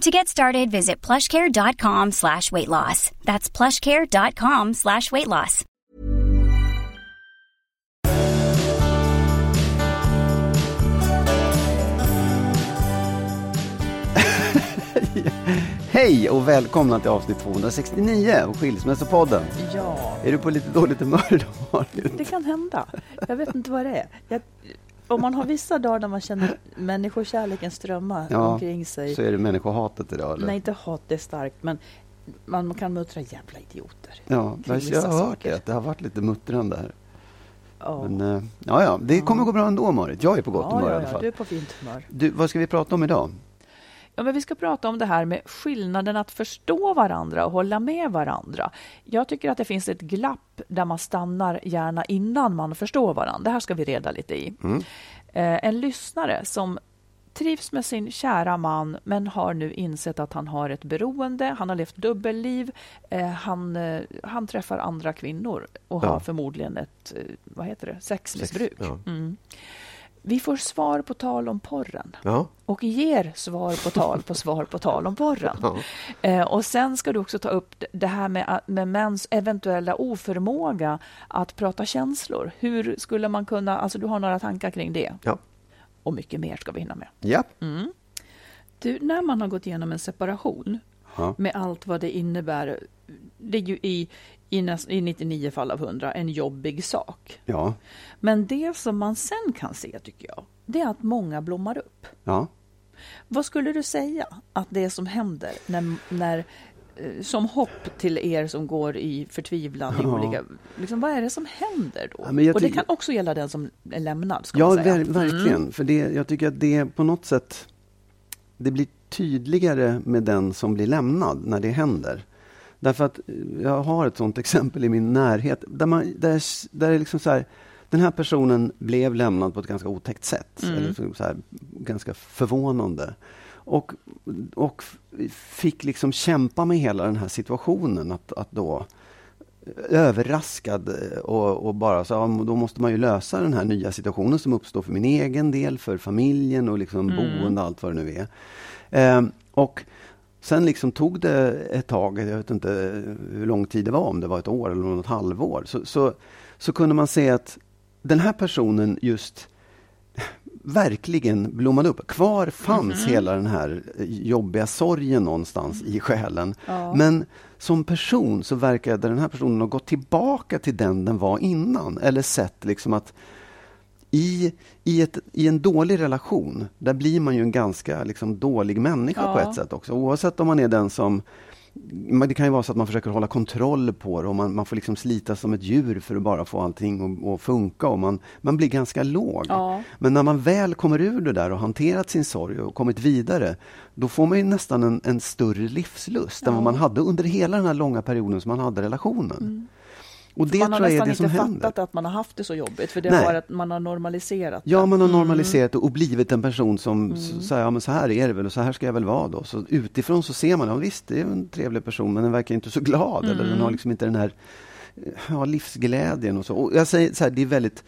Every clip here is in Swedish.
To get started, visit plushcare.com slash weight loss. That's plushcare.com slash weight loss. Hej och välkomna till avsnitt 269 av Skilsmässopodden. Ja, Är du på lite dåligt humör idag det kan hända. Jag vet inte vad det är. Jag, om man har vissa dagar när man känner människokärleken strömma Ja, omkring sig. Så är det människohatet idag eller? Nej, inte hat, det är starkt, men man kan muttra jävla idioter. Ja, jag har hört det, det har varit lite muttrande här. Ja. Men, eh, ja, ja, det kommer gå bra ändå Marit. Jag är på gott ja, humör i ja, alla ja, fall. du är på fint humör. Du, vad ska vi prata om idag? Ja, men vi ska prata om det här med skillnaden att förstå varandra och hålla med varandra. Jag tycker att det finns ett glapp där man stannar gärna innan man förstår varandra. Det här ska vi reda lite i. Eh, en lyssnare som trivs med sin kära man men har nu insett att han har ett beroende. Han har levt dubbelliv. Eh, han, eh, han träffar andra kvinnor och Ja. har förmodligen ett eh, vad heter det? sexmissbruk. ja. Mm. Vi får svar på tal om porren Ja, och ger svar på tal på svar på tal om porren. Ja. Eh, och sen ska du också ta upp det här med, med mäns eventuella oförmåga att prata känslor. Hur skulle man kunna, alltså du har några tankar kring det? ja. Och mycket mer ska vi hinna med. ja. Du, när man har gått igenom en separation Ja. med allt vad det innebär, det är ju i, i, näs, i 99 fall av 100 en jobbig sak. ja. Men det som man sen kan se, tycker jag, det är att många blommar upp. ja. Vad skulle du säga att det som händer när, när eh, som hopp till er som går i förtvivlan i Ja. olika... Liksom, vad är det som händer då? Ja, Och det kan också gälla den som är lämnad. Ska Ja, ver verkligen. För det, jag tycker att det på något sätt det blir tydligare med den som blir lämnad när det händer. Därför att eh, jag har ett sånt exempel i min närhet där, man, där, där är liksom så här, den här personen blev lämnad på ett ganska otäckt sätt. Eller så här, ganska förvånande. Och, och fick liksom kämpa med hela den här situationen. Att, att då överraskad eh, och, och bara så, ja, då måste man ju lösa den här nya situationen som uppstår för min egen del, för familjen och liksom boende och allt vad det nu är. Ehm, och sen liksom tog det ett tag, jag vet inte hur lång tid det var, om det var ett år eller något halvår, så, så, så kunde man se att den här personen just verkligen blommade upp. Kvar fanns hela den här jobbiga sorgen någonstans i själen. Men som person så verkade den här personen ha gått tillbaka till den den var innan. Eller sett liksom att i, i, ett, i en dålig relation, där blir man ju en ganska liksom, dålig människa på Ja. ett sätt också. Oavsett om man är den som det kan ju vara så att man försöker hålla kontroll på det och man, man får liksom slita som ett djur för att bara få allting att, funka och man, man blir ganska låg. Ja. Men när man väl kommer ur det där och hanterat sin sorg och kommit vidare, då får man ju nästan en, en större livslust än vad man hade under hela den här långa perioden som man hade relationen. Och det man har tror jag är nästan det som inte händer. fattat att man har haft det så jobbigt, för det Nej. har att man har normaliserat Ja, det. man har normaliserat det och blivit en person som mm. säger, ja men så här är det väl och så här ska jag väl vara då. Så utifrån så ser man, ja visst det är en trevlig person men den verkar inte så glad eller den har liksom inte den här ja, livsglädjen och så. Och jag säger så här, det är väldigt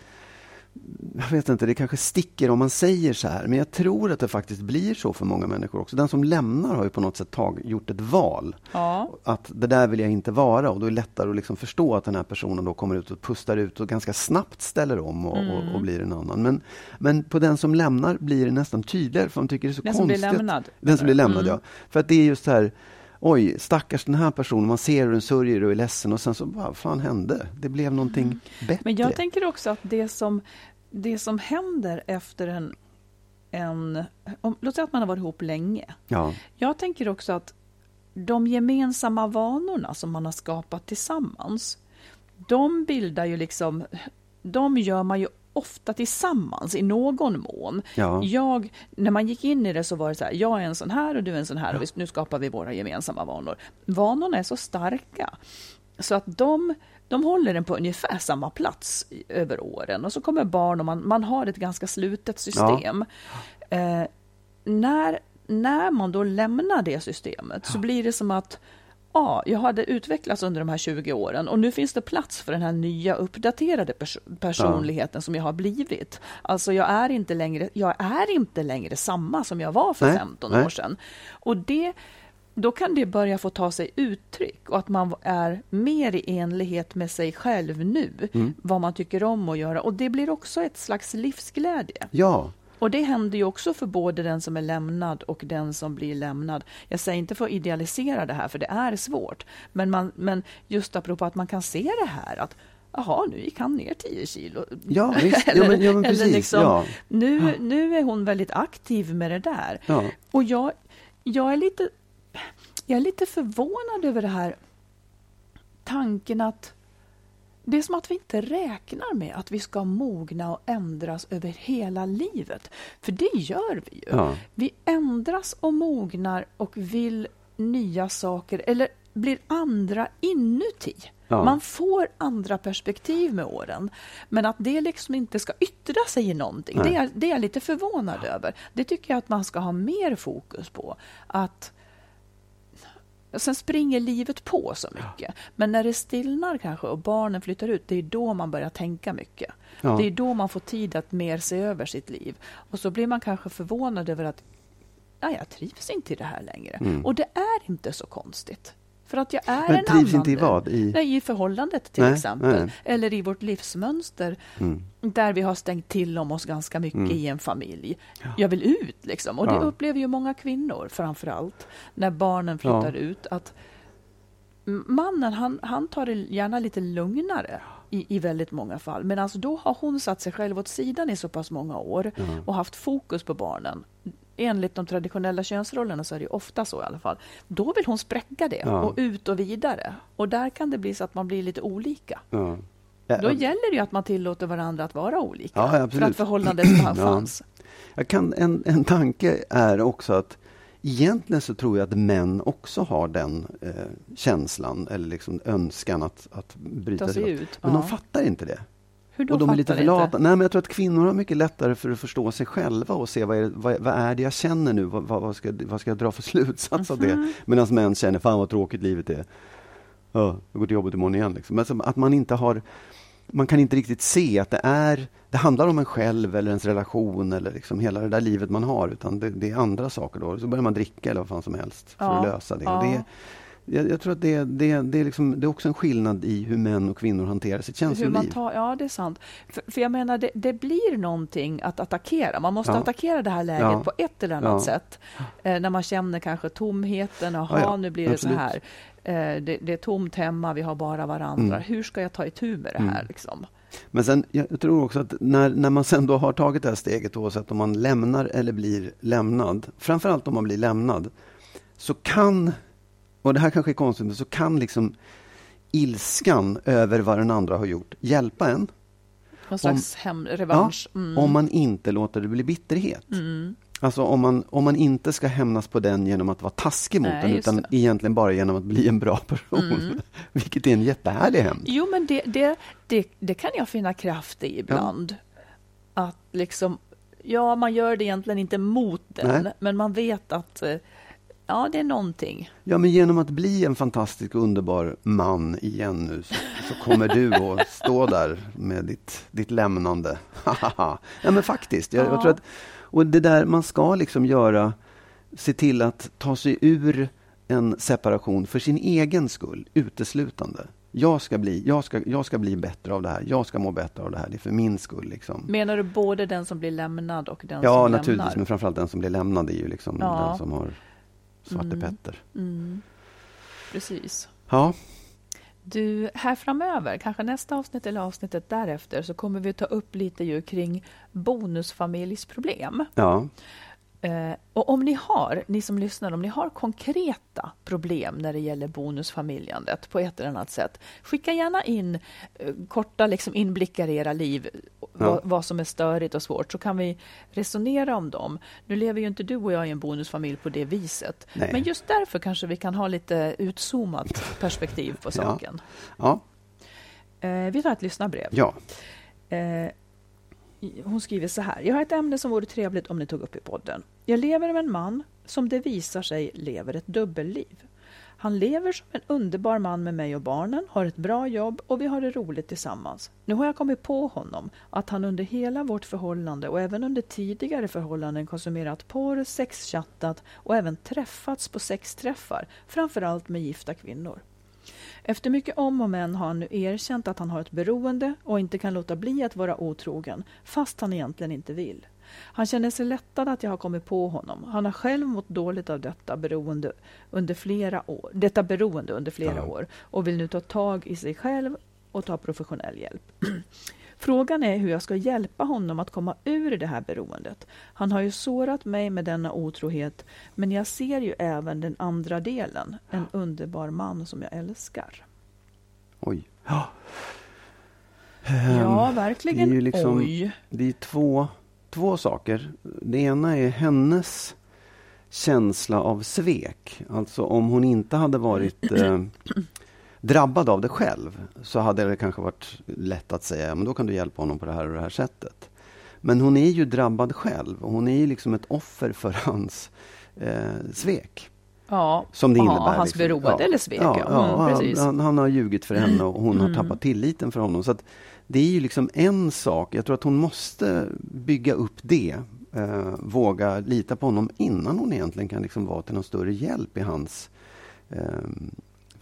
jag vet inte, det kanske sticker om man säger så här, men jag tror att det faktiskt blir så för många människor också. Den som lämnar har ju på något sätt tag, gjort ett val. Ja. Att det där vill jag inte vara och då är det lättare att liksom förstå att den här personen då kommer ut och pustar ut och ganska snabbt ställer om och, Mm. och, och blir en annan. Men, men på den som lämnar blir det nästan tydligare för man tycker det är så Den som blir konstigt. lämnad. Den som blir lämnad, Mm. ja. För att det är just så här, oj, stackars den här personen, man ser hur den sörjer och är ledsen och sen så, vad fan hände? Det blev någonting bättre. Men jag tänker också att det som, det som händer efter en... en om, låt säga att man har varit ihop länge. Ja, Jag tänker också att de gemensamma vanorna som man har skapat tillsammans, de bildar ju liksom... De gör man ju ofta tillsammans i någon mån. Ja. Jag, när man gick in i det så var det så här, jag är en sån här och du är en sån här och vi, nu skapar vi våra gemensamma vanor. Vanorna är så starka så att de, de håller en på ungefär samma plats över åren. Och så kommer barn och man, man har ett ganska slutet system. Eh, när, när man då lämnar det systemet så blir det som att ja, jag hade utvecklats under de här 20 åren och nu finns det plats för den här nya uppdaterade pers- personligheten som jag har blivit. Alltså jag är inte längre, jag är inte längre samma som jag var för Nej, 15 nej. år sedan. Och det, då kan det börja få ta sig uttryck och att man är mer i enlighet med sig själv nu, Mm. vad man tycker om att göra. Och det blir också ett slags livsglädje. ja, Och det händer ju också för både den som är lämnad och den som blir lämnad. Jag säger inte för att idealisera det här, för det är svårt. Men, man, men just apropå att man kan se det här att Jaha, nu gick han ner 10 kilo. Ja, visst. Ja, men- ja, men precis, liksom, ja. nu, nu är hon väldigt aktiv med det där. Ja. Och jag, jag, är lite, jag är lite förvånad över det här tanken att det är som att vi inte räknar med att vi ska mogna och ändras över hela livet. För det gör vi ju. Ja. Vi ändras och mognar och vill nya saker eller blir andra inuti. Ja. Man får andra perspektiv med åren. Men att det liksom inte ska yttra sig i någonting, Nej. det är, det är jag lite förvånad över. Det tycker jag att man ska ha mer fokus på. Att Sen springer livet på så mycket. Men när det stillnar kanske och barnen flyttar ut, det är då man börjar tänka mycket. Ja. Det är då man får tid att mer se över sitt liv. Och så blir man kanske förvånad över att jag trivs inte i det här längre. Och det är inte så konstigt. För att jag är Mm. Men en annan inte i vad? I- Nej, i förhållandet till Nej, exempel. nej. Eller i vårt livsmönster. Mm. Där vi har stängt till om oss ganska mycket i en familj. Jag vill ut liksom. Och det Ja. upplever ju många kvinnor framför allt. När barnen flyttar Ja. ut. att Mannen han, han tar det gärna lite lugnare i, i väldigt många fall. Men alltså då har hon satt sig själv åt sidan i så pass många år och haft fokus på barnen. Enligt de traditionella könsrollerna så är det ofta så i alla fall. Då vill hon spräcka det Ja. och ut och vidare. Och där kan det bli så att man blir lite olika. ja. Då gäller det ju att man tillåter varandra att vara olika. Ja, för att förhållandet fanns. Jag kan, en, en tanke är också att egentligen så tror jag att män också har den eh, känslan eller liksom önskan att, att bryta Ta sig sig ut, Men ja. de fattar inte det. Hur då och de är lite fattar för inte? lata. Nej, men jag tror att kvinnor har mycket lättare för att förstå sig själva och se vad är, det- vad, vad är det jag känner nu? Vad, vad, ska, vad ska jag dra för slutsats av Mhm. det? Medan män känner, fan vad tråkigt livet är. Ja, jag går till jobbet imorgon igen. Liksom. Men att man inte har man kan inte riktigt se att det är det handlar om en själv eller ens relation eller liksom hela det där livet man har utan det, det är andra saker då. Så börjar man dricka eller vad fan som helst för att Ja, lösa det. ja. Det jag, jag tror att det, det, det, är liksom, det är också en skillnad i hur män och kvinnor hanterar sitt känsloliv. tar, ja, det är sant. För, för jag menar, det, det blir någonting att attackera. Man måste Ja. attackera det här läget Ja. på ett eller annat Ja. sätt. Eh, när man känner kanske tomheten. Jaha, Ja, ja. nu blir det Absolut. så här. Eh, det, det är tomt hemma, vi har bara varandra. Mm. Hur ska jag ta itu med det här? Liksom? Men sen, jag tror också att när, när man sen då har tagit det här steget oavsett om man lämnar eller blir lämnad, framförallt om man blir lämnad, så kan, och det här kanske är konstigt, men så kan liksom ilskan över vad den andra har gjort hjälpa en. Någon slags hem, revansch. Mm. Om man inte låter det bli bitterhet. Alltså om man, om man inte ska hämnas på den genom att vara taskig mot Nej, den, utan det. egentligen bara genom att bli en bra person. Vilket är en jättehärlig hämnd. Jo, men det, det, det, det kan jag finna kraft i ibland. Att liksom, ja, man gör det egentligen inte mot den, Nej. men man vet att eh, ja, det är någonting. Ja, men genom att bli en fantastisk och underbar man igen nu så, så kommer du att stå där med ditt, ditt lämnande. ja, men faktiskt. Jag, Ja. jag tror att, och det där man ska liksom göra, se till att ta sig ur en separation för sin egen skull, uteslutande. Jag ska, bli, jag, ska, jag ska bli bättre av det här. Jag ska må bättre av det här. Det är för min skull. Liksom. Menar du både den som blir lämnad och den Ja, som naturligtvis. lämnar? Men framförallt den som blir lämnad är ju liksom Ja. den som har Svarte Mm. Petter. Mm. Precis. Ja, Du, här framöver, kanske nästa avsnitt eller avsnittet därefter, så kommer vi ta upp lite ju kring bonusfamiljsproblem. ja, och om ni har, ni som lyssnar, om ni har konkreta problem när det gäller bonusfamiljandet på ett eller annat sätt, skicka gärna in eh, korta liksom, inblickar i era liv, vad, vad som är störigt och svårt, så kan vi resonera om dem. Nu lever ju inte du och jag i en bonusfamilj på det viset, Nej. men just därför kanske vi kan ha lite utzoomat perspektiv på Ja. saken. ja, Eh, vi tar ett lyssnarbrev. ja. Hon skriver så här. Jag har ett ämne som vore trevligt om ni tog upp i podden. Jag lever med en man som det visar sig lever ett dubbelliv. Han lever som en underbar man med mig och barnen, har ett bra jobb och vi har det roligt tillsammans. Nu har jag kommit på honom att han under hela vårt förhållande och även under tidigare förhållanden konsumerat porr, sexchattat och även träffats på sexträffar, framförallt med gifta kvinnor. Efter mycket om och men har han nu erkänt att han har ett beroende och inte kan låta bli att vara otrogen, fast han egentligen inte vill. Han känner sig lättad att jag har kommit på honom. Han har själv mått dåligt av detta beroende under flera år, detta beroende under flera Ja. år och vill nu ta tag i sig själv och ta professionell hjälp. Frågan är hur jag ska hjälpa honom att komma ur det här beroendet. Han har ju sårat mig med denna otrohet, men jag ser ju även den andra delen, en underbar man som jag älskar. Oj. Ja. Ja, Ehm, verkligen. det är ju liksom- Oj. Det är två, två saker. Det ena är hennes känsla av svek. Alltså om hon inte hade varit eh, drabbad av det själv så hade det kanske varit lätt att säga men då kan du hjälpa honom på det här och det här sättet. Men hon är ju drabbad själv och hon är ju liksom ett offer för hans eh, svek. Ja, Som det ja, innebär. hans liksom. beroende eller svek. Ja, Ja, ja, mm, han, han, han har ljugit för henne och hon har Mm. tappat tilliten för honom. Så att det är ju liksom en sak. Jag tror att hon måste bygga upp det. Eh, våga lita på honom innan hon egentligen kan liksom vara till någon större hjälp i hans eh,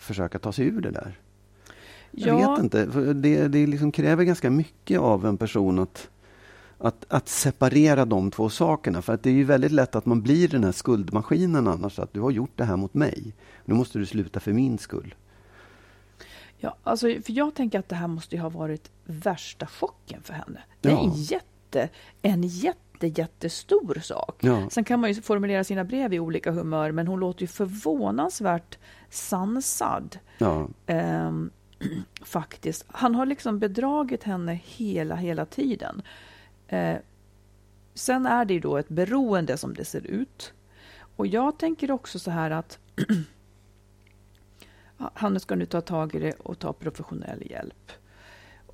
försöka ta sig ur det där. Jag Ja. vet inte. Det det liksom kräver ganska mycket av en person att, att, att separera de två sakerna. För att det är ju väldigt lätt att man blir den här skuldmaskinen annars. Att du har gjort det här mot mig. Nu måste du sluta för min skull. Ja, alltså, för jag tänker att det här måste ha varit värsta chocken för henne. Det är Ja. en jätte, en jätte, jättestor sak. Ja. Sen kan man ju formulera sina brev i olika humör, men hon låter ju förvånansvärt sansad. Ja, Ehm, faktiskt. Han har liksom bedragit henne hela, hela tiden. Eh, sen är det ju då ett beroende som det ser ut. Och jag tänker också så här att han ska nu ta tag i det och ta professionell hjälp.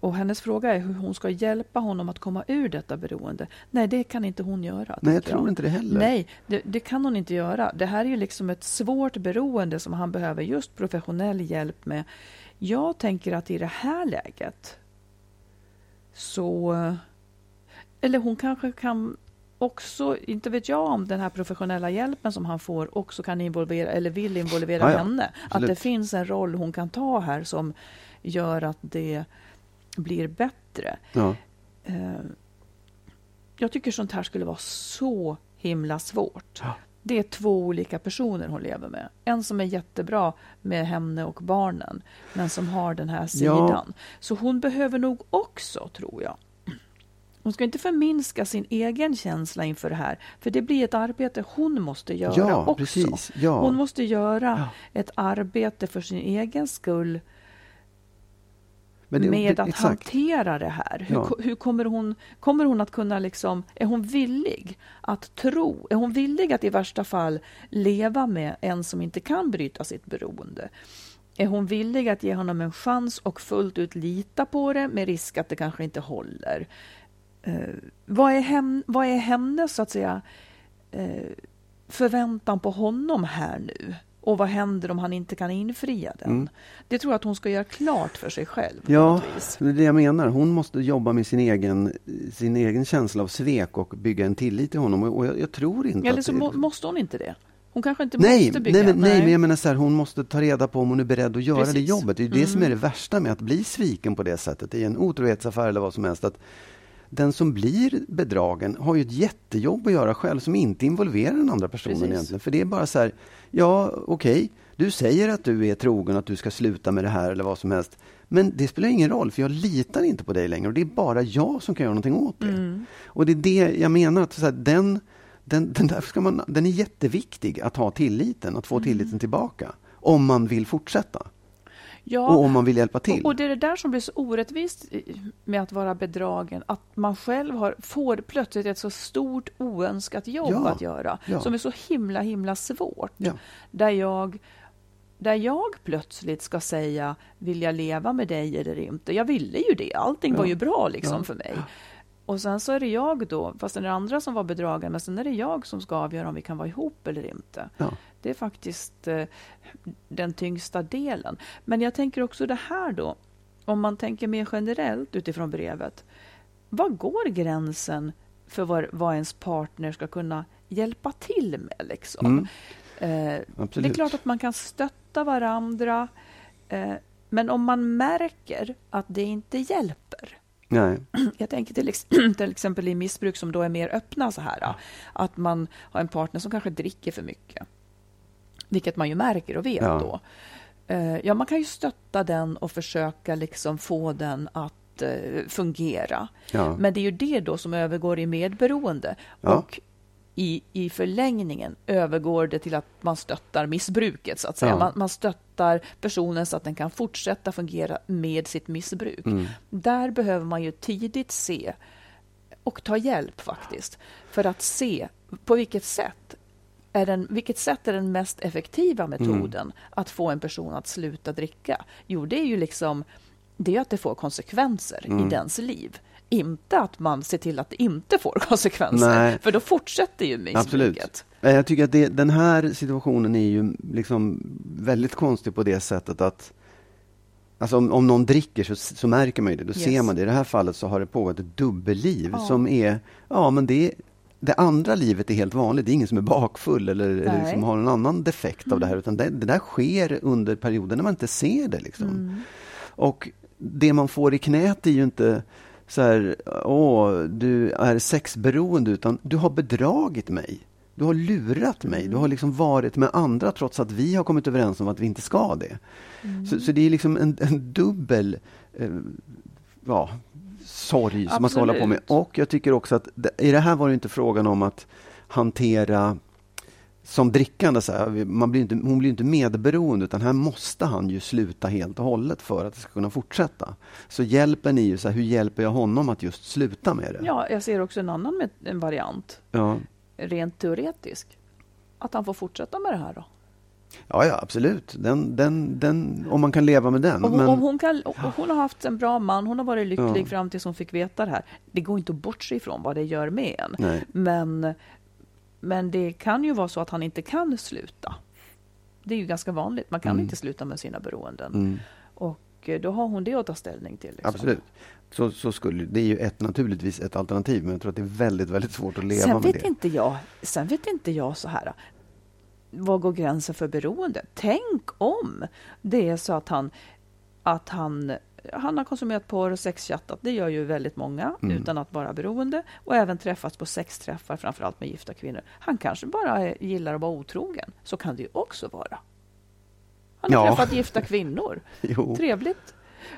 Och hennes fråga är hur hon ska hjälpa honom att komma ur detta beroende. Nej, det kan inte hon göra. Nej, jag tror inte det heller. Nej, det, det kan hon inte göra. Det här är ju liksom ett svårt beroende som han behöver just professionell hjälp med. Jag tänker att i det här läget så... Eller hon kanske kan också, inte vet jag om den här professionella hjälpen som han får också kan involvera, eller vill involvera Ja, ja, henne. Att absolut. det finns en roll hon kan ta här som gör att det blir bättre. ja. Eh, jag tycker sånt här skulle vara så himla svårt. Ja. Det är två olika personer hon lever med. En som är jättebra med henne och barnen, men som har den här sidan. Så hon behöver nog också, tror jag. Hon ska inte förminska sin egen känsla inför det här, för det blir ett arbete hon måste göra Ja, också. precis. Ja. Hon måste göra Ja. ett arbete för sin egen skull Men det- med det- att exakt. hantera det här? Hur, Ja. hur kommer, hon, kommer hon att kunna liksom, är hon villig att tro, är hon villig att i värsta fall leva med en som inte kan bryta sitt beroende? Är hon villig att ge honom en chans och fullt ut lita på det med risk att det kanske inte håller? Eh, vad, är hem, vad är hennes, så att säga, eh, förväntan på honom här nu? Och vad händer om han inte kan infria den? Mm. Det tror jag att hon ska göra klart för sig själv. Ja, det är det jag menar. Hon måste jobba med sin egen, sin egen känsla av svek och bygga en tillit till honom. Och jag, jag tror inte Eller att så det... må, måste hon inte det. Hon kanske inte Nej, måste bygga. nej, men, nej, men jag menar så här, hon måste ta reda på om hon är beredd att göra det Precis. Mm. jobbet. Det är ju det som är det värsta med att bli sviken på det sättet i en otrohetsaffär eller vad som helst. Att den som blir bedragen har ju ett jättejobb att göra själv som inte involverar den andra personen Precis. egentligen. För det är bara så här, ja okej, du säger att du är trogen, att du ska sluta med det här eller vad som helst. Men det spelar ingen roll, för jag litar inte på dig längre och det är bara jag som kan göra någonting åt det. Mm. Och det är det jag menar, att så här, den, den, den, där ska man, den är jätteviktig att ha tilliten, att få tilliten tillbaka. Om man vill fortsätta Ja, och om man vill hjälpa till. Och, det är det där som blir så orättvist med att vara bedragen. Att man själv har, får plötsligt ett så stort oönskat jobb Ja, att göra. ja. Som är så himla, himla svårt. Ja. Där, jag, där jag plötsligt ska säga, vill jag leva med dig eller inte? Jag ville ju det. Allting var ju bra liksom för mig. Och sen så är det jag då, fast det är andra som var bedragare, men sen är det jag som ska avgöra om vi kan vara ihop eller inte. Ja. Det är faktiskt eh, den tyngsta delen. Men jag tänker också det här då, om man tänker mer generellt utifrån brevet. Var går gränsen för vad, vad ens partner ska kunna hjälpa till med? Liksom? Mm. Eh, det är klart att man kan stötta varandra, eh, men om man märker att det inte hjälper. Nej. Jag tänker till, ex till exempel i missbruk som då är mer öppna så här. Att man har en partner som kanske dricker för mycket. Vilket man ju märker och vet Ja. då. Eh, Ja, man kan ju stötta den och försöka liksom få den att eh, fungera. Ja. Men det är ju det då som övergår i medberoende. Ja. Och i, i förlängningen övergår det till att man stöttar missbruket. så att säga. Ja. Man, man stöttar personen så att den kan fortsätta fungera med sitt missbruk. Där behöver man ju tidigt se och ta hjälp faktiskt. För att se på vilket sätt är den, vilket sätt är den mest effektiva metoden att få en person att sluta dricka? Jo, det är ju liksom det är att det får konsekvenser i dens liv. Inte att man ser till att det inte får konsekvenser, Nej. för då fortsätter ju missbruket. Absolut. Jag tycker att det, den här situationen är ju liksom väldigt konstig på det sättet att Alltså om, om någon dricker så, så märker man det, då Yes. ser man det. I det här fallet så har det pågått ett dubbelliv Ja. som är, ja men det, det andra livet är helt vanligt. Det är ingen som är bakfull eller, eller Nej. som har en annan defekt av det här, utan det, det där sker under perioder när man inte ser det. Liksom. Mm. Och det man får i knät är ju inte så här, åh, du är sexberoende, utan du har bedragit mig. Du har lurat mig. Du har liksom varit med andra trots att vi har kommit överens om att vi inte ska det. Så, så det är liksom en, en dubbel eh, ja, sorg som man ska hålla på med. Absolut. Och jag tycker också att det, i det här var det inte frågan om att hantera som drickande, så här, man blir inte, hon blir inte medberoende utan här måste han ju sluta helt och hållet för att det ska kunna fortsätta. Så hjälpen är ju så här, hur hjälper jag honom att just sluta med det? Ja, jag ser också en annan med, en variant, ja. rent teoretisk. Att han får fortsätta med det här då. Ja, ja, absolut. Den, den, den, om man kan leva med den. Om, hon- men, om hon, kan, om hon har haft en bra man, hon har varit lycklig Ja. fram tills hon fick veta det här. Det går inte att bortse ifrån vad det gör med en. Nej. Men, men det kan ju vara så att han inte kan sluta. Det är ju ganska vanligt. Man kan Mm. inte sluta med sina beroenden. Mm, Och eh, då har hon det att ta ställning till. Liksom. absolut. Så, så skulle, det är ju ett, naturligtvis ett alternativ, men jag tror att det är väldigt, väldigt svårt att leva Sen med vet, det. inte jag, sen vet inte jag så här. Vad går gränsen för beroende? Tänk om det är så att han, att han, han har konsumerat porr och sexchattat. Det gör ju väldigt många Mm. utan att vara beroende. Och även träffats på sexträffar, framförallt med gifta kvinnor. Han kanske bara är- gillar att vara otrogen. Så kan det ju också vara. Han har Ja. träffat gifta kvinnor. Trevligt.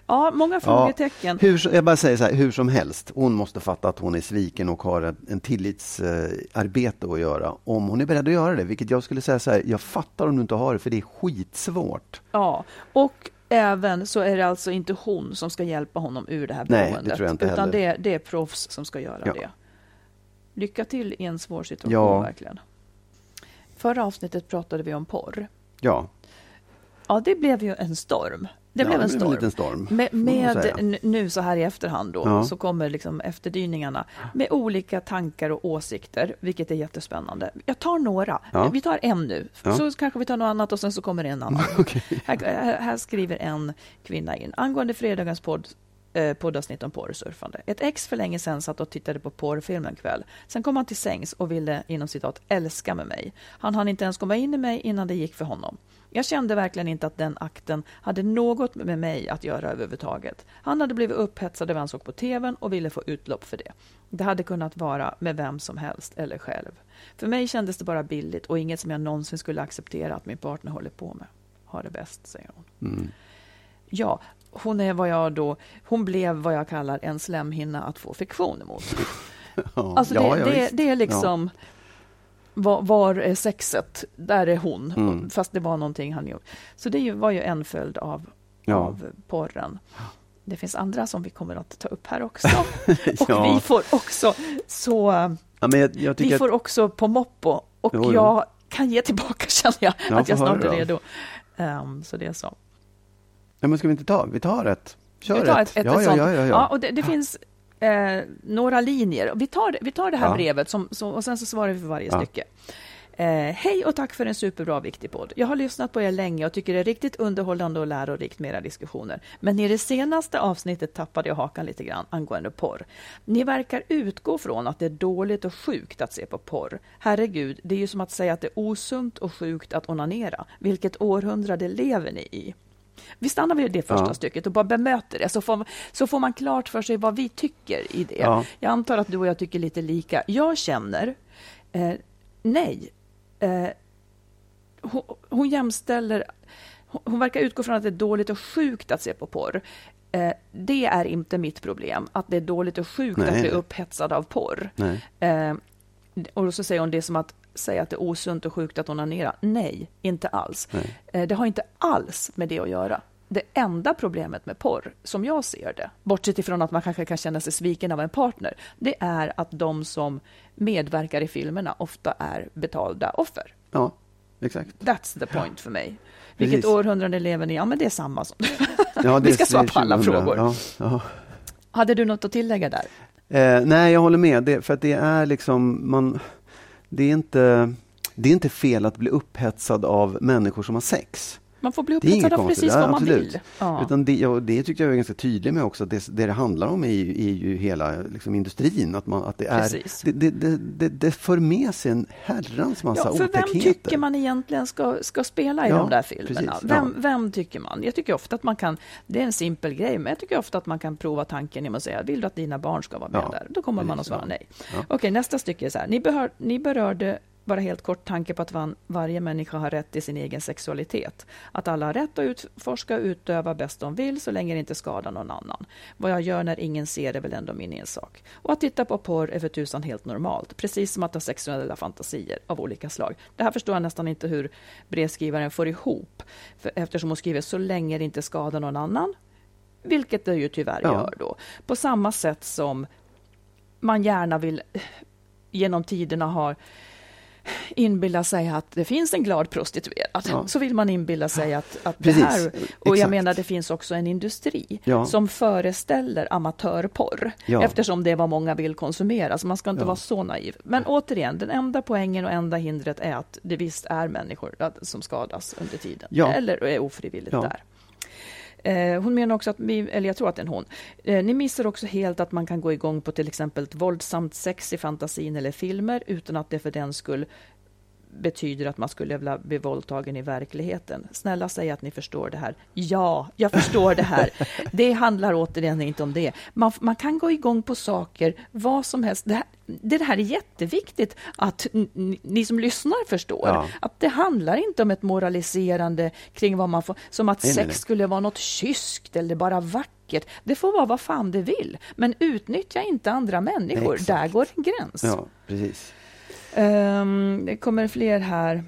Ja, många frågetecken. Hur, så- jag bara säger så här, hur som helst, hon måste fatta att hon är sviken och har en tillitsarbete att göra. Om hon är beredd att göra det, vilket jag skulle säga så här, jag fattar om du inte har det, för det är skitsvårt. Ja, och även så är det alltså inte hon som ska hjälpa honom ur det här Nej, det beroendet. inte utan heller. det är, det är proffs som ska göra Ja. det. Lycka till i en svår situation, Ja. verkligen. Förra avsnittet pratade vi om porr. Ja, Ja, det blev ju en storm. Det Ja, blev en blev en storm. liten storm, Med, med nu så här i efterhand då, Ja. så kommer liksom efterdyningarna med olika tankar och åsikter, vilket är jättespännande. Jag tar några. Ja. Vi tar en nu, Ja. så kanske vi tar något annat och sen så kommer det en annan. här, här, här skriver en kvinna in angående fredagens podd eh, poddavsnitt om porrsurfande. Ett ex för länge sedan satt och tittade på porrfilm en kväll. Sen kom han till sängs och ville inom citat älska med mig. Han hann inte ens komma in i mig innan det gick för honom. Jag kände verkligen inte att den akten hade något med mig att göra överhuvudtaget. Han hade blivit upphetsad över han såg på tvn och ville få utlopp för det. Det hade kunnat vara med vem som helst eller själv. För mig kändes det bara billigt och inget som jag någonsin skulle acceptera att min partner håller på med. Ha det bäst, säger hon. Ja, hon är vad jag då... Hon blev vad jag kallar en slemhinna att få fiktion emot. Ja, Alltså det, ja, ja, det, det är liksom... Var, var är sexet? Där är hon. Mm. Fast det var någonting han gjorde. Så det var ju en följd av, Ja. av porren. Det finns andra som vi kommer att ta upp här också. Och Ja. vi får också så... Ja, jag, jag Vi att- får också på moppo. Och Jo, jag kan ge tillbaka känner jag. Ja, att jag snart är redo. Ehm, så det är så. Ja, men ska vi inte ta? Vi tar ett. Kör Vi tar ett. ett, ett, ja, ja, ja, ja. och det, det finns eh, några linjer. Vi tar, vi tar det här Ja. brevet som, som, och sen så svarar vi för varje Ja. stycke. Eh, Hej och tack för en superbra och viktig podd. Jag har lyssnat på er länge och tycker det är riktigt underhållande och lärorikt med era diskussioner. Men i det senaste avsnittet tappade jag hakan lite grann angående porr. Ni verkar utgå från att det är dåligt och sjukt att se på porr. Herregud, det är ju som att säga att det är osunt och sjukt att onanera. Vilket århundrade lever ni i? Vi stannar vid det första Ja. stycket och bara bemöter det, så får, så får man klart för sig vad vi tycker i det. Ja. Jag antar att du och jag tycker lite lika. Jag känner, eh, nej, eh, hon, hon jämställer, hon, verkar utgå från att det är dåligt och sjukt att se på porr. Eh, det är inte mitt problem, att det är dåligt och sjukt Nej. att bli upphetsad av porr. Eh, och så säger hon det som att säga att det är osunt och sjukt att onanera. Nej, inte alls. Nej. Eh, det har inte alls med det att göra. Det enda problemet med porr, som jag ser det, bortsett ifrån att man kanske kan känna sig sviken av en partner, det är att de som medverkar i filmerna ofta är betalda offer. Ja, exakt. That's the point för mig. Vilket Precis. århundrade lever ni? Ja, men det är samma som... Ja, Vi ska svara på alla 2000. frågor. Ja, ja. Hade du något att tillägga där? Eh, nej, jag håller med. Det, för att det är liksom, man, det är inte, det är inte fel att bli upphetsad av människor som har sex. Man får bli upphetsad av precis vad man absolut. vill. Ja. Utan det, ja, det tycker jag är ganska tydlig med också. Det, det det handlar om är ju, är ju hela liksom, industrin. Att, man, att det, är, Precis. det, det, det, för med sig en herrans massa Ja, för vem otäckheter. tycker man egentligen ska, ska spela i Ja, de där filmerna? precis, vem, ja. vem tycker man? Jag tycker ofta att man kan, det är en simpel grej, men jag tycker ofta att man kan prova tanken genom att säga, vill du att dina barn ska vara med där? Då kommer man att precis, svara nej. Okej, nästa stycke är så här, ni, berör, ni berörde bara helt kort tanke på att van, varje människa har rätt till sin egen sexualitet. Att alla har rätt att utforska och utöva bäst de vill så länge det inte skadar någon annan. Vad jag gör när ingen ser är väl ändå min ensak. Och att titta på porr är för tusan helt normalt. Precis som att ha sexuella fantasier av olika slag. Det här förstår jag nästan inte hur brevskrivaren får ihop. För, eftersom hon skriver så länge det inte skadar någon annan. Vilket det ju tyvärr Ja. gör då. På samma sätt som man gärna vill genom tiderna har inbilla sig att det finns en glad prostituerad, Ja. så vill man inbilla sig att, att det Precis, här... Och jag exakt. menar, det finns också en industri Ja. som föreställer amatörporr, Ja. eftersom det är vad många vill konsumera, så man ska inte vara så naiv. Men återigen, den enda poängen och enda hindret är att det visst är människor som skadas under tiden, eller är ofrivilligt där. Eh, hon menar också att, vi, eller jag tror att det är en hon, eh, ni missar också helt att man kan gå igång på till exempel ett våldsamt sex i fantasin eller filmer utan att det för den skull betyder att man skulle vilja bli våldtagen i verkligheten. Snälla säg att ni förstår det här. Ja, jag förstår det här. Det handlar återigen inte om det. Man, man kan gå igång på saker, vad som helst. Det här, det här är jätteviktigt att ni som lyssnar förstår. Ja. Att det handlar inte om ett moraliserande kring vad man får, som att Nej, sex nej. skulle vara något kyskt eller bara vackert. Det får vara vad fan det vill. Men utnyttja inte andra människor. Där går en gräns. Ja, precis. Ehm, det kommer fler här.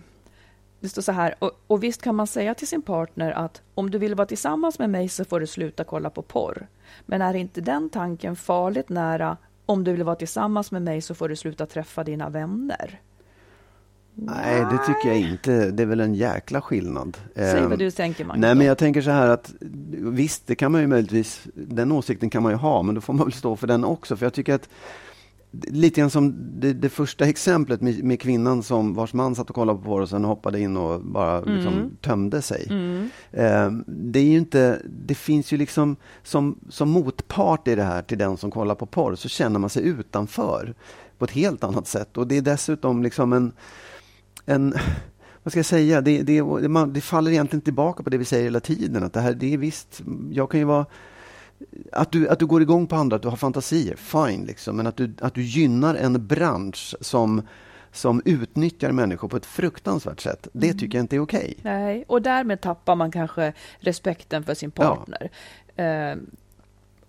Det står så här, och, och visst kan man säga till sin partner att om du vill vara tillsammans med mig så får du sluta kolla på porr. Men är inte den tanken farligt nära om du vill vara tillsammans med mig så får du sluta träffa dina vänner? Nej, det tycker jag inte. Det är väl en jäkla skillnad. Säg Ehm, vad du tänker, Magnus. Nej, men jag tänker så här att visst, det kan man ju möjligtvis, den åsikten kan man ju ha, men då får man väl stå för den också. För jag tycker att lite grann som det, det första exemplet med, med kvinnan som vars man satt och kollade på porr och sen hoppade in och bara liksom tömde sig. Eh, det är ju inte, det finns ju liksom som, som motpart i det här till den som kollar på porr så känner man sig utanför på ett helt annat sätt. Och det är dessutom liksom en, en vad ska jag säga, det, det, det, man, det faller egentligen tillbaka på det vi säger hela tiden att det här, det är visst, jag kan ju vara att du, att du går igång på andra, att du har fantasier, fine, liksom. men att du, att du gynnar en bransch som, som utnyttjar människor på ett fruktansvärt sätt, det tycker jag inte är okej. Nej, och därmed tappar man kanske respekten för sin partner. Eh,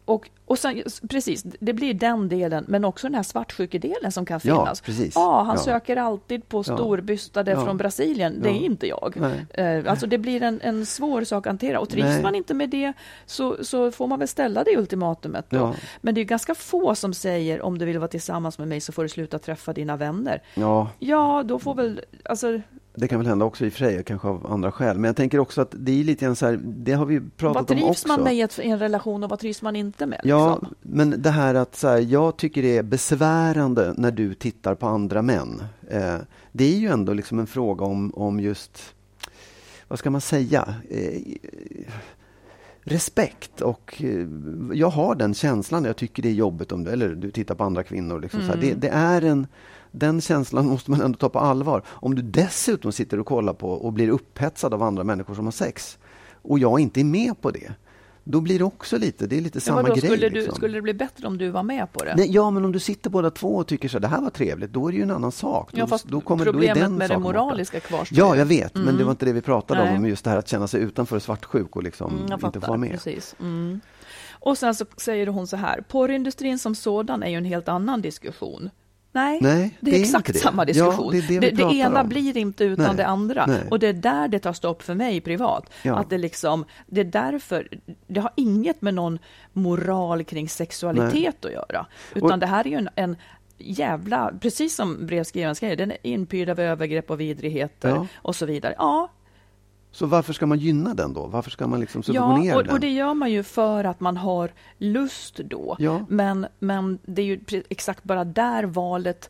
och, och sen, precis, det blir den delen, men också den här svartsjukedelen som kan Ja, finnas. precis. Ja, han Ja. söker alltid på storbystade Ja. från Brasilien. Det är Ja. inte jag. Nej. Eh, alltså det blir en, en svår sak att hantera. Och trivs Nej. man inte med det så, så får man väl ställa det ultimatumet. Då. Ja. Men det är ganska få som säger om du vill vara tillsammans med mig så får du sluta träffa dina vänner. Ja, Ja, då får väl... Alltså, det kan väl hända också i och för sig, kanske av andra skäl. Men jag tänker också att det är lite grann så här, det har vi pratat vad om trivs också. man med i, en relation och vad trivs man inte med? Ja, liksom? men det här att så här, jag tycker det är besvärande när du tittar på andra män. Eh, det är ju ändå liksom en fråga om, om just, vad ska man säga, eh, respekt. Och eh, jag har den känslan, jag tycker det är jobbigt om du, eller du tittar på andra kvinnor. Liksom, så här, det, det är en, den känslan måste man ändå ta på allvar. Om du dessutom sitter och kollar på och blir upphetsad av andra människor som har sex och jag inte är med på det, då blir det också lite, det är lite samma grej. skulle, du, liksom. skulle det bli bättre om du var med på det? Nej, ja, men om du sitter båda två och tycker så det här var trevligt, då är det ju en annan sak. ja, Då- fast då kommer, då är problemet den med det moraliska kvarstår. Ja, jag vet, men det var inte det vi pratade Nej. om, just det här att känna sig utanför svartsjuk och liksom Mm, inte få vara med. Precis. Mm. Och sen så säger hon så här, porrindustrin som sådan är ju en helt annan diskussion. Nej, Nej, det är det är exakt det. samma diskussion. Ja, det det pratar ena om. blir inte utan Nej, det andra. nej. Och det är där det tar stopp för mig privat. Ja. Att det, liksom, det är därför, det har inget med någon moral kring sexualitet att göra. Utan Och- det här är ju en, en jävla, precis som brevskrivaren säger, den är inpyrd av övergrepp och vidrigheter Ja. och så vidare. Ja, Så varför ska man gynna den då? Varför ska man liksom Ja, subventionera och, den? och det gör man ju för att man har lust då. Ja. Men, men det är ju exakt bara där valet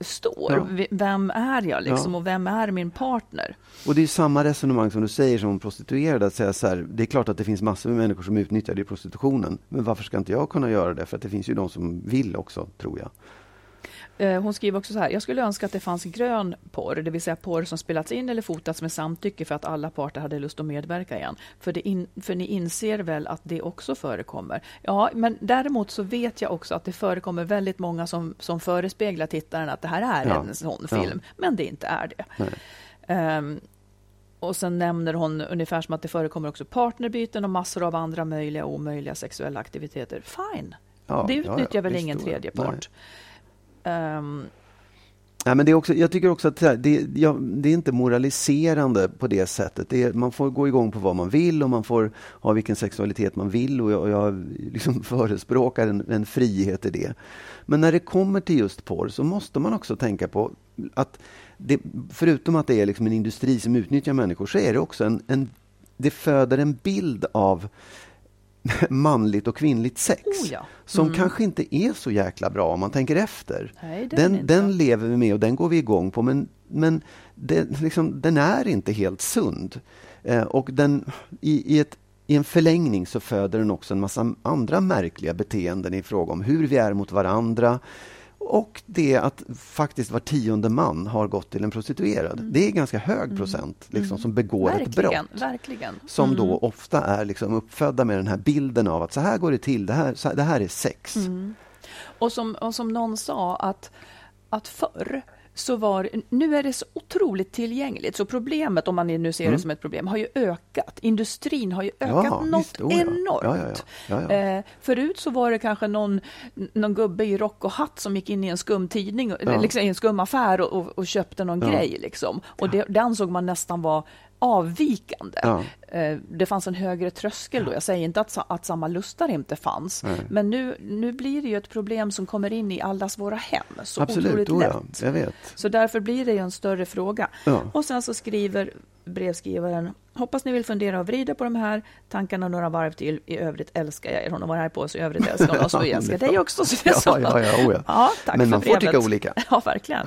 står. Ja. Vem är jag liksom Ja. och vem är min partner? Och det är samma resonemang som du säger som prostituerade, att säga så här, det är klart att det finns massor med människor som utnyttjar det i prostitutionen, men varför ska inte jag kunna göra det? För att det finns ju de som vill också, tror jag. Eh, Hon skriver också så här, jag skulle önska att det fanns grön porr, det vill säga porr som spelats in eller fotats med samtycke för att alla parter hade lust att medverka igen. För, in, för ni inser väl att det också förekommer? Ja, men däremot så vet jag också att det förekommer väldigt många som, som förespeglar tittaren att det här är Ja. en sån Ja. film, men det inte är det. Nej. Ehm, och sen nämner hon ungefär som att det förekommer också partnerbyten och massor av andra möjliga och omöjliga sexuella aktiviteter. Fine, Ja, det ja, utnyttjar ja, väl ingen ja. tredje part. Ehm, um, Ja, men det är också, jag tycker också att det, ja, det är inte moraliserande på det sättet. Det är, man får gå igång på vad man vill och man får ha vilken sexualitet man vill och jag, och jag liksom förespråkar en, en frihet i det. Men när det kommer till just porr så måste man också tänka på att det, förutom att det är liksom en industri som utnyttjar människor så är det också en, en det föder en bild av manligt och kvinnligt sex. Oh ja. Som kanske inte är så jäkla bra om man tänker efter. Nej, den, den den lever vi med och den går vi igång på men, men det, liksom, den är inte helt sund. Eh, och den, i, i, ett, i en förlängning så föder den också en massa andra märkliga beteenden i fråga om hur vi är mot varandra och det att faktiskt var tionde man har gått till en prostituerad. Det är ganska hög procent liksom, som begår ett brott Mm. verkligen, verkligen. som då ofta är liksom uppfödda med den här bilden av att så här går det till, det här, det här är sex. Mm. Och som, och som någon sa att, att förr så var nu är det så otroligt tillgängligt, så problemet, om man nu ser det som ett problem, har ju ökat. Industrin har ju ökat Mm. Ja, något visst, oh ja. enormt. Ja. Eh, förut så var det kanske någon, någon gubbe i rock och hatt som gick in i en skum tidning, liksom, i en skum affär och, och, och köpte någon grej. Liksom. Och det, det ansåg man nästan var avvikande. Ja. Eh, Det fanns en högre tröskel då. Jag säger inte att, att samma lustar inte fanns. Men nu, nu blir det ju ett problem som kommer in i allas våra hem. Så Absolut, otroligt oh, ja. lätt. jag vet. Så därför blir det ju en större fråga. Ja. Och sen så skriver brevskrivaren Hoppas ni vill fundera och vrida på de här tankarna några varv till. I övrigt älskar jag er. Hon har varit här på oss. I övrigt älskar hon oss. Och vi älskar dig också. Så det är Ja, ja, ja, oh, ja. ja tack Men man får tycka olika. Ja, verkligen.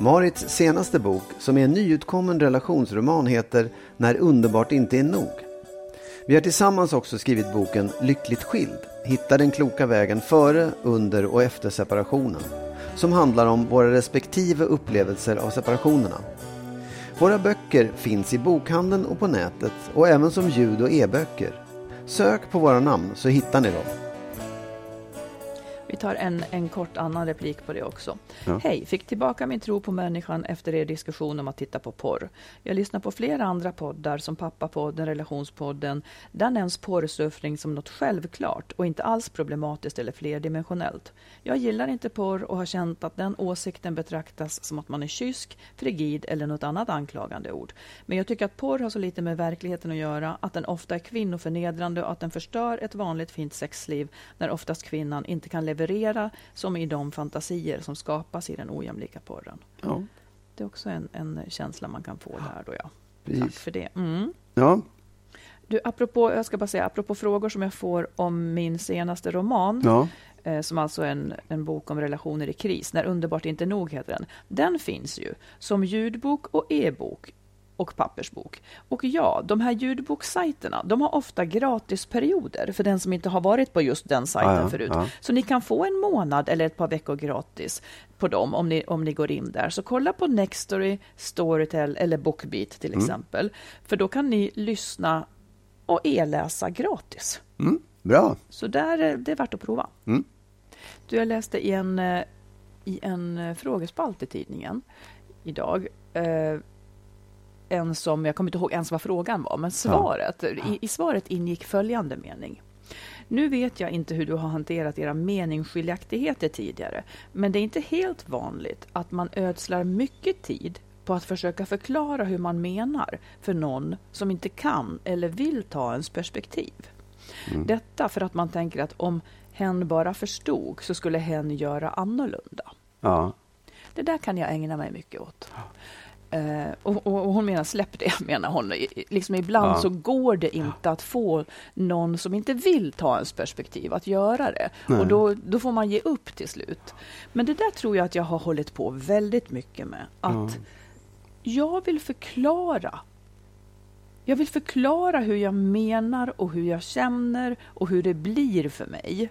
Marits senaste bok, som är en nyutkommen relationsroman, heter När underbart inte är nog. Vi har tillsammans också skrivit boken Lyckligt skild. Hitta den kloka vägen före, under och efter separationen. Som handlar om våra respektive upplevelser av separationerna. Våra böcker finns i bokhandeln och på nätet och även som ljud och e-böcker. Sök på våra namn så hittar ni dem. Vi tar en, en kort annan replik på det också. Ja. Hej, fick tillbaka min tro på människan efter er diskussion om att titta på porr. Jag lyssnar på flera andra poddar som Pappapodden, Relationspodden. Där nämns porrsurfning som något självklart och inte alls problematiskt eller flerdimensionellt. Jag gillar inte porr och har känt att den åsikten betraktas som att man är kysk, frigid eller något annat anklagande ord. Men jag tycker att porr har så lite med verkligheten att göra, att den ofta är kvinnoförnedrande och att den förstör ett vanligt fint sexliv när oftast kvinnan inte kan leverera som i de fantasier som skapas i den ojämlika porren. Ja, Det är också en, en känsla man kan få där då, ja. Tack precis. för det. Mm. Ja, Du, apropå, jag ska bara säga, apropå frågor som jag får om min senaste roman, ja. eh, som alltså är en, en bok om relationer i kris, När underbart inte nog heter den. Den finns ju som ljudbok och e-bok och pappersbok. Och ja, de här ljudbokssajterna, de har ofta gratisperioder för den som inte har varit på just den sajten Ja, förut. ja. Så ni kan få en månad eller ett par veckor gratis på dem om ni, om ni går in där. Så kolla på Nextory, Storytel eller Bookbeat till Mm. exempel. För då kan ni lyssna och e-läsa gratis. Mm, bra. Så där, är det är värt att prova. Mm. Du, jag läste i en, eh, i en eh, frågespalt i tidningen idag. Eh, en som, jag kommer inte ihåg ens vad frågan var, men svaret, i, i svaret ingick följande mening. Nu vet jag inte hur du har hanterat era meningsskiljaktigheter tidigare, men det är inte helt vanligt att man ödslar mycket tid på att försöka förklara hur man menar för någon som inte kan eller vill ta ens perspektiv. Detta för att man tänker att om hen bara förstod så skulle hen göra annorlunda. Ja, Det där kan jag ägna mig mycket åt. Eh, och, och, hon menar, släpp det, menar hon. I- Liksom ibland Ja. så går det inte att få någon som inte vill ta ens perspektiv att göra det. Nej. Och då, då får man ge upp till slut. Men det där tror jag att jag har hållit på väldigt mycket med. Att jag vill förklara. Jag vill förklara hur jag menar och hur jag känner och hur det blir för mig.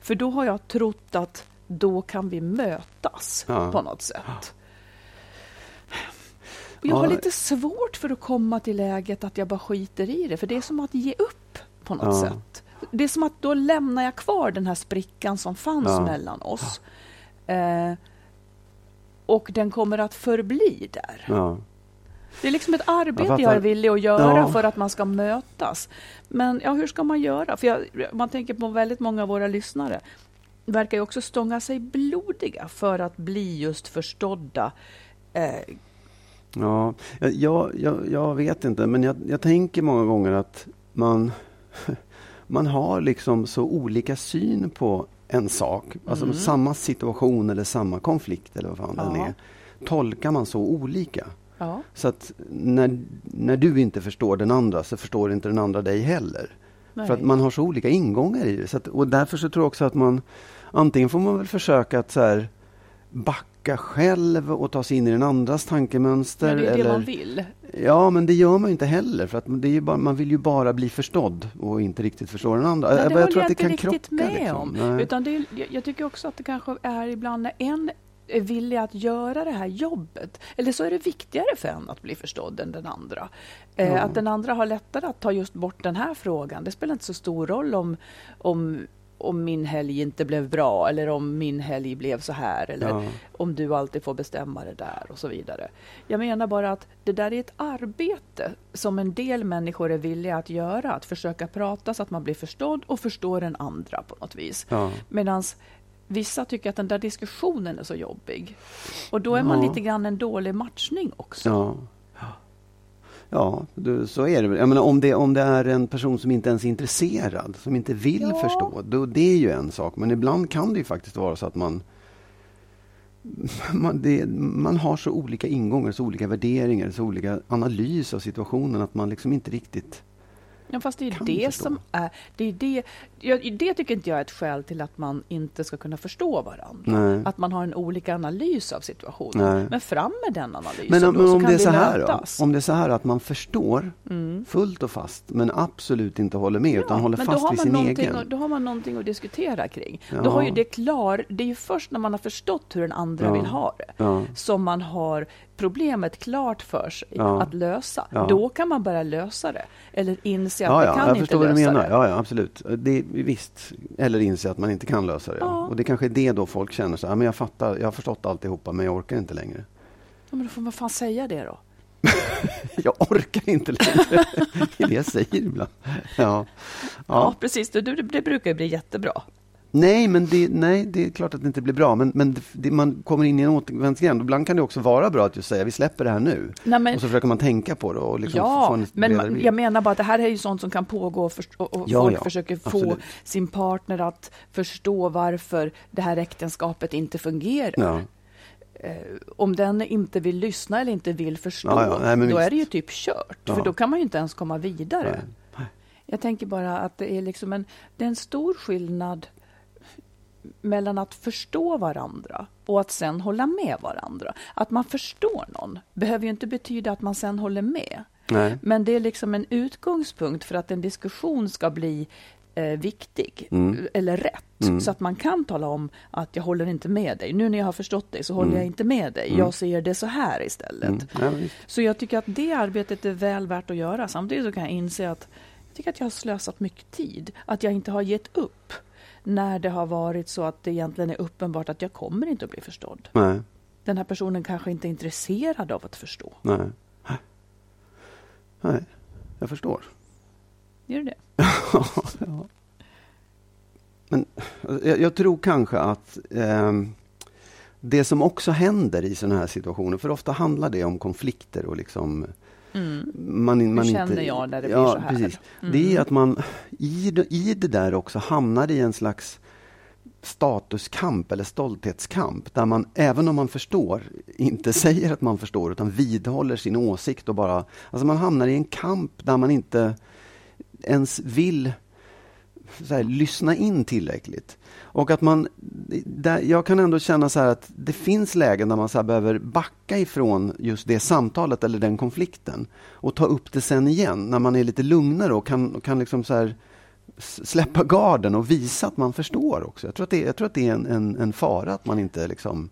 För då har jag trott att då kan vi mötas Ja. på något sätt. Och jag har lite svårt för att komma till läget att jag bara skiter i det, för det är som att ge upp på något sätt. Det är som att då lämnar jag kvar den här sprickan som fanns mellan oss. Eh, och den kommer att förbli där. Det är liksom ett arbete Jag är villig att göra Ja. för att man ska mötas. Men ja, hur ska man göra? För jag, man tänker på väldigt många av våra lyssnare verkar ju också stånga sig blodiga för att bli just förstådda. Eh, Ja, jag, jag, jag vet inte, men jag, jag tänker många gånger att man, man har liksom så olika syn på en sak. Alltså samma situation eller samma konflikt eller vad fan den Ja. är. Tolkar man så olika. ja. Så att när, när du inte förstår den andra så förstår inte den andra dig heller. Nej. För att man har så olika ingångar i det. Så att, och därför så tror jag också att man antingen får man väl försöka att så här, backa själv och ta sig in i den andras tankemönster. Men det är det eller, man vill. Ja, men det gör man inte heller. För att det är bara, man vill ju bara bli förstådd och inte riktigt förstå den andra. Nej, det jag håller tror jag att det inte kan riktigt krocka. med liksom. om. Nej. Utan det är, jag, jag tycker också att det kanske är ibland när en är villig att göra det här jobbet. Eller så är det viktigare för en att bli förstådd än den andra. Eh, Ja. Att den andra har lättare att ta just bort den här frågan. Det spelar inte så stor roll om, om, om min helg inte blev bra eller om min helg blev så här. Eller Ja. om du alltid får bestämma det där och så vidare. Jag menar bara att det där är ett arbete som en del människor är villiga att göra. Att försöka prata så att man blir förstådd och förstår den andra på något vis. Ja. Medan vissa tycker att den där diskussionen är så jobbig. Och då är man Ja. lite grann en dålig matchning också. Ja. Du, så är det väl. Jag menar, om, det, om det är en person som inte ens är intresserad, som inte vill Ja. förstå, då, det är ju en sak. Men ibland kan det ju faktiskt vara så att man man, det, man har så olika ingångar, så olika värderingar, så olika analys av situationen att man liksom inte riktigt... Ja, fast det är det förstå. som är... Det, är det, det tycker inte jag är ett skäl till att man inte ska kunna förstå varandra. Nej. Att man har en olika analys av situationen. Nej. Men fram med den analysen Men om, då, men så om kan det är så här då? Om det är så här att man förstår Mm. fullt och fast, men absolut inte håller med, utan håller fast vid sin egen. Då har man någonting att diskutera kring. Ja. Då har ju det, klar, det är ju först när man har förstått hur den andra Ja. vill ha det Ja. som man har problemet klart för sig Ja. att lösa. Ja. Då kan man börja lösa det. Eller inse att Ja, ja, kan jag inte förstår vad du lösa menar. det. Ja, ja, absolut. Det är, visst. Eller inse att man inte kan lösa det. Och det kanske är det då folk känner så här, men jag fattar, jag har förstått alltihopa, men jag orkar inte längre. Ja, men då får man fan säga det då. Jag orkar inte längre. det är det jag säger ibland. Ja. Ja, Ja. precis. Det, det, det brukar bli jättebra. Nej, men det, nej, det är klart att det inte blir bra. Men, men det, det, man kommer in i en återvändsgränd. Ibland kan det också vara bra att just säga, vi släpper det här nu. Nej, men- Och så försöker man tänka på det och liksom få Ja, en men bredare ma- bild. jag menar bara att det här är ju sånt som kan pågå och, först- och, och Ja, folk ja, försöker få absolut. sin partner att förstå varför det här äktenskapet inte fungerar. Ja. Eh, om den inte vill lyssna eller inte vill förstå, Ja, ja, nej, då visst. är det ju typ kört. Ja. För då kan man ju inte ens komma vidare. Nej. Jag tänker bara att det är liksom en, det är en stor skillnad mellan att förstå varandra och att sen hålla med varandra. Att man förstår någon behöver ju inte betyda att man sen håller med. Nej. Men det är liksom en utgångspunkt för att en diskussion ska bli eh, viktig Mm. eller rätt. Så att man kan tala om att jag håller inte med dig. Nu när jag har förstått dig så håller jag inte med dig. Jag ser det så här istället. Mm. Ja. Så jag tycker att det arbetet är väl värt att göra. Samtidigt så kan jag inse att jag tycker att jag har slösat mycket tid. Att jag inte har gett upp när det har varit så att det egentligen är uppenbart att jag kommer inte att bli förstådd. Nej. Den här personen kanske inte är intresserad av att förstå. Nej. Nej, jag förstår. Gör du det? ja. Men jag, jag tror kanske att ehm, det som också händer i sådana här situationer, för ofta handlar det om konflikter och liksom man, man känner inte, jag när det blir ja, så här? Mm. Precis. Det är att man i i det där också hamnar i en slags statuskamp eller stolthetskamp där man, även om man förstår, inte säger att man förstår utan vidhåller sin åsikt och bara... Alltså man hamnar i en kamp där man inte ens vill här, lyssna in tillräckligt. Och att man, där, jag kan ändå känna så här att det finns lägen där man så här behöver backa ifrån just det samtalet eller den konflikten och ta upp det sen igen när man är lite lugnare och kan, och kan liksom så här släppa garden och visa att man förstår också. Jag tror att det, jag tror att det är en, en, en fara att man inte liksom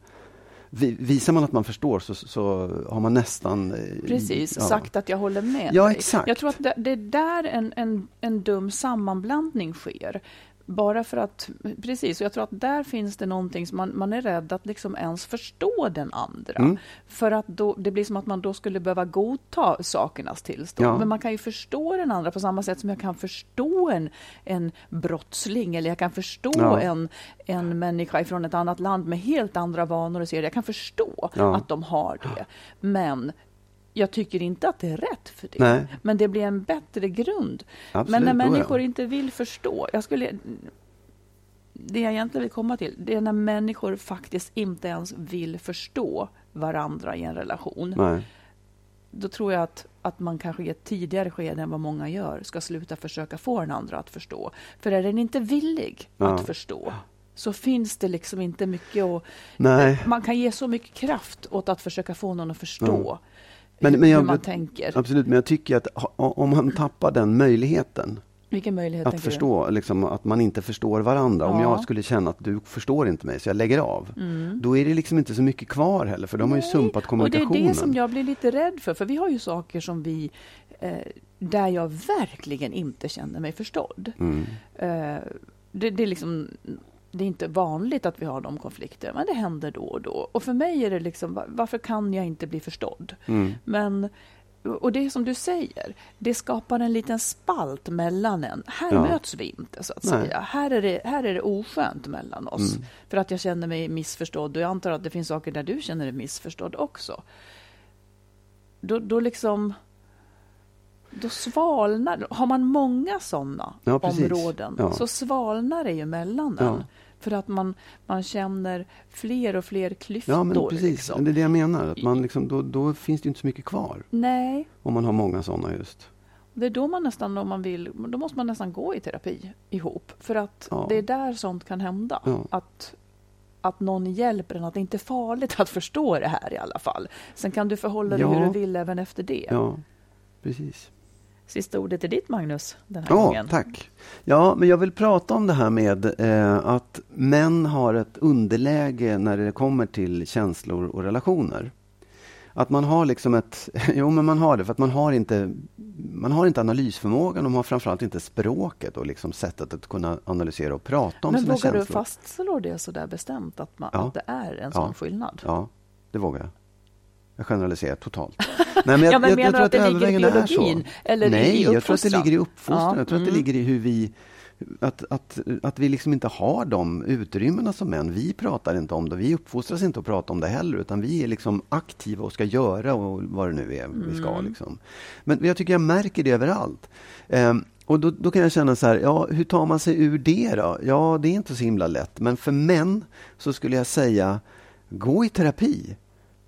Visar man att man förstår så, så har man nästan... eh, Precis, ja. sagt att jag håller med Ja, dig. exakt. Jag tror att det, det är där en, en, en dum sammanblandning sker bara för att, precis, och jag tror att där finns det någonting som man, man är rädd att liksom ens förstå den andra. Mm. För att då, det blir som att man då skulle behöva godta sakernas tillstånd. Ja. Men man kan ju förstå den andra på samma sätt som jag kan förstå en, en brottsling eller jag kan förstå Ja. en, en människa från ett annat land med helt andra vanor och serier. Jag kan förstå Ja. att de har det. Men jag tycker inte att det är rätt för det. Nej. Men det blir en bättre grund. Absolut, Men när ja. människor inte vill förstå. Jag skulle, det jag egentligen vill komma till, det är när människor faktiskt inte ens vill förstå varandra i en relation. Nej. Då tror jag att, att man kanske i ett tidigare skede än vad många gör ska sluta försöka få den andra att förstå. För är den inte villig Ja. att förstå så finns det liksom inte mycket att... Man kan ge så mycket kraft åt att försöka få någon att förstå Men, men jag, hur man tänker. Absolut, men jag tycker att om man tappar den möjligheten Vilken möjlighet att förstå, liksom, att man inte förstår varandra. Om Ja. jag skulle känna att du förstår inte mig, så jag lägger av. Då är det liksom inte så mycket kvar heller, för de har ju sumpat Mm. Och det kommunikationen. är det som jag blir lite rädd för. För vi har ju saker som vi... Eh, där jag verkligen inte känner mig förstådd. Mm. Eh, det, det är liksom... Det är inte vanligt att vi har de konflikter, men det händer då och då. Och för mig är det liksom, va- varför kan jag inte bli förstådd? Mm. Men, och det är som du säger, det skapar en liten spalt mellan en. Här Ja. möts vi inte, så att Nej. säga. Här är, det, här är det oskönt mellan oss. Mm. För att jag känner mig missförstådd. Och jag antar att det finns saker där du känner dig missförstådd också. Då, då liksom... Då svalnar... Har man många sådana Ja, områden Ja. så svalnar det ju mellan Ja. För att man, man känner fler och fler klyftor. Ja, men precis. Liksom. Det är det jag menar. Att man liksom, då, då finns det inte så mycket kvar. Nej, Om man har många sådana just. det är då man nästan, om man vill, då måste man nästan gå i terapi ihop. För att Ja. det är där sånt kan hända. Ja. Att, att någon hjälper en, att det inte är farligt att förstå det här i alla fall. Sen kan du förhålla dig Ja. hur du vill även efter det. Ja, precis. Sista ordet är ditt, Magnus, den här Ja, gången. tack. Ja, men jag vill prata om det här med eh, att män har ett underläge när det kommer till känslor och relationer. Att man har liksom ett... Jo, men man har det för att man har inte, man har inte analysförmågan och man har framförallt inte språket och liksom sättet att kunna analysera och prata om Men sina vågar du känslor. fastslå det så där bestämt, att, man, Ja. att det är en Ja. sån skillnad? Ja, det vågar jag. Jag generaliserar totalt. Nej, men jag, Ja, men jag, menar jag tror du att att det ligger i biologin eller Nej, i jag tror att det ligger i uppfostran. Ja, Jag tror att det mm. ligger i hur vi att, att, att vi liksom inte har de utrymmena som män. Vi pratar inte om det. Vi uppfostras inte att prata om det heller. Utan vi är liksom aktiva och ska göra och vad det nu är vi ska. Mm. Liksom. Men jag tycker jag märker det överallt. Ehm, och då, då kan jag känna så här, ja, hur tar man sig ur det då? Ja, det är inte så himla lätt. Men för män så skulle jag säga, gå i terapi.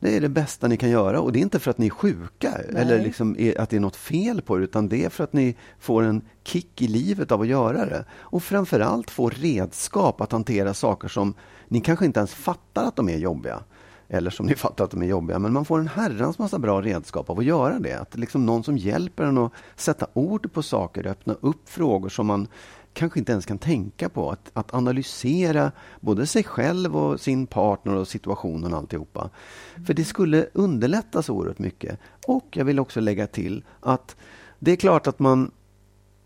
Det är det bästa ni kan göra och det är inte för att ni är sjuka Nej. eller liksom är, att det är något fel på er utan det är för att ni får en kick i livet av att göra det. Och framförallt få redskap att hantera saker som ni kanske inte ens fattar att de är jobbiga. Eller som ni fattar att de är jobbiga. Men man får en herrans massa bra redskap av att göra det. Att liksom någon som hjälper en att sätta ord på saker, öppna upp frågor som man kanske inte ens kan tänka på. Att, att analysera både sig själv och sin partner och situationen och alltihopa. För det skulle underlätta så oerhört mycket. Och jag vill också lägga till att det är klart att man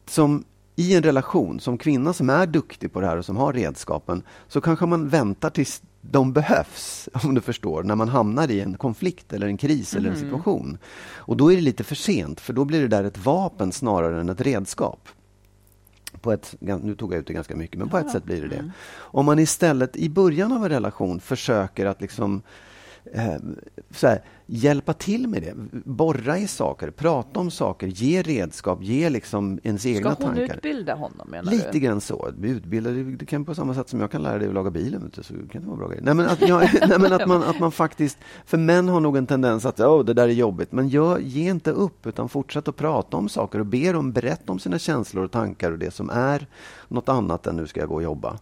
som i en relation, som kvinna som är duktig på det här och som har redskapen, så kanske man väntar tills de behövs, om du förstår, när man hamnar i en konflikt eller en kris eller en situation. Och då är det lite för sent, för då blir det där ett vapen snarare än ett redskap. På ett, nu tog jag ut det ganska mycket, men på ett sätt blir det det. Om man istället i början av en relation försöker att liksom eh, här, hjälpa till med det. Borra i saker, prata om saker, ge redskap, ge liksom ens Ska egna hon tankar. utbilda honom, menar Lite du? grann så. Bli utbildad, det kan på samma sätt som jag kan lära dig att laga bilen. du, Så kan det vara bra grejer. Nej, men att, ja, nej, men att, man, att man faktiskt... För män har nog en tendens att oh, det där är jobbigt. Men gör, ge inte upp, utan fortsätt att prata om saker och be dem berätta om sina känslor och tankar och det som är något annat än nu ska jag gå och jobba.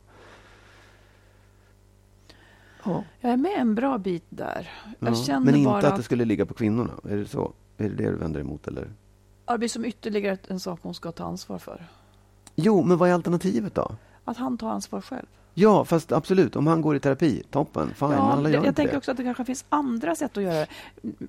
Ja. Jag är med en bra bit där. Ja, men inte bara att det skulle ligga på kvinnorna. Är det så? Är det det du vänder emot? Eller? att det blir som ytterligare en sak hon ska ta ansvar för. Jo, men vad är alternativet då? Att han tar ansvar själv. Ja, fast absolut, om han går i terapi, toppen, fine, Ja, alla gör jag inte tänker det. också att det kanske finns andra sätt att göra det.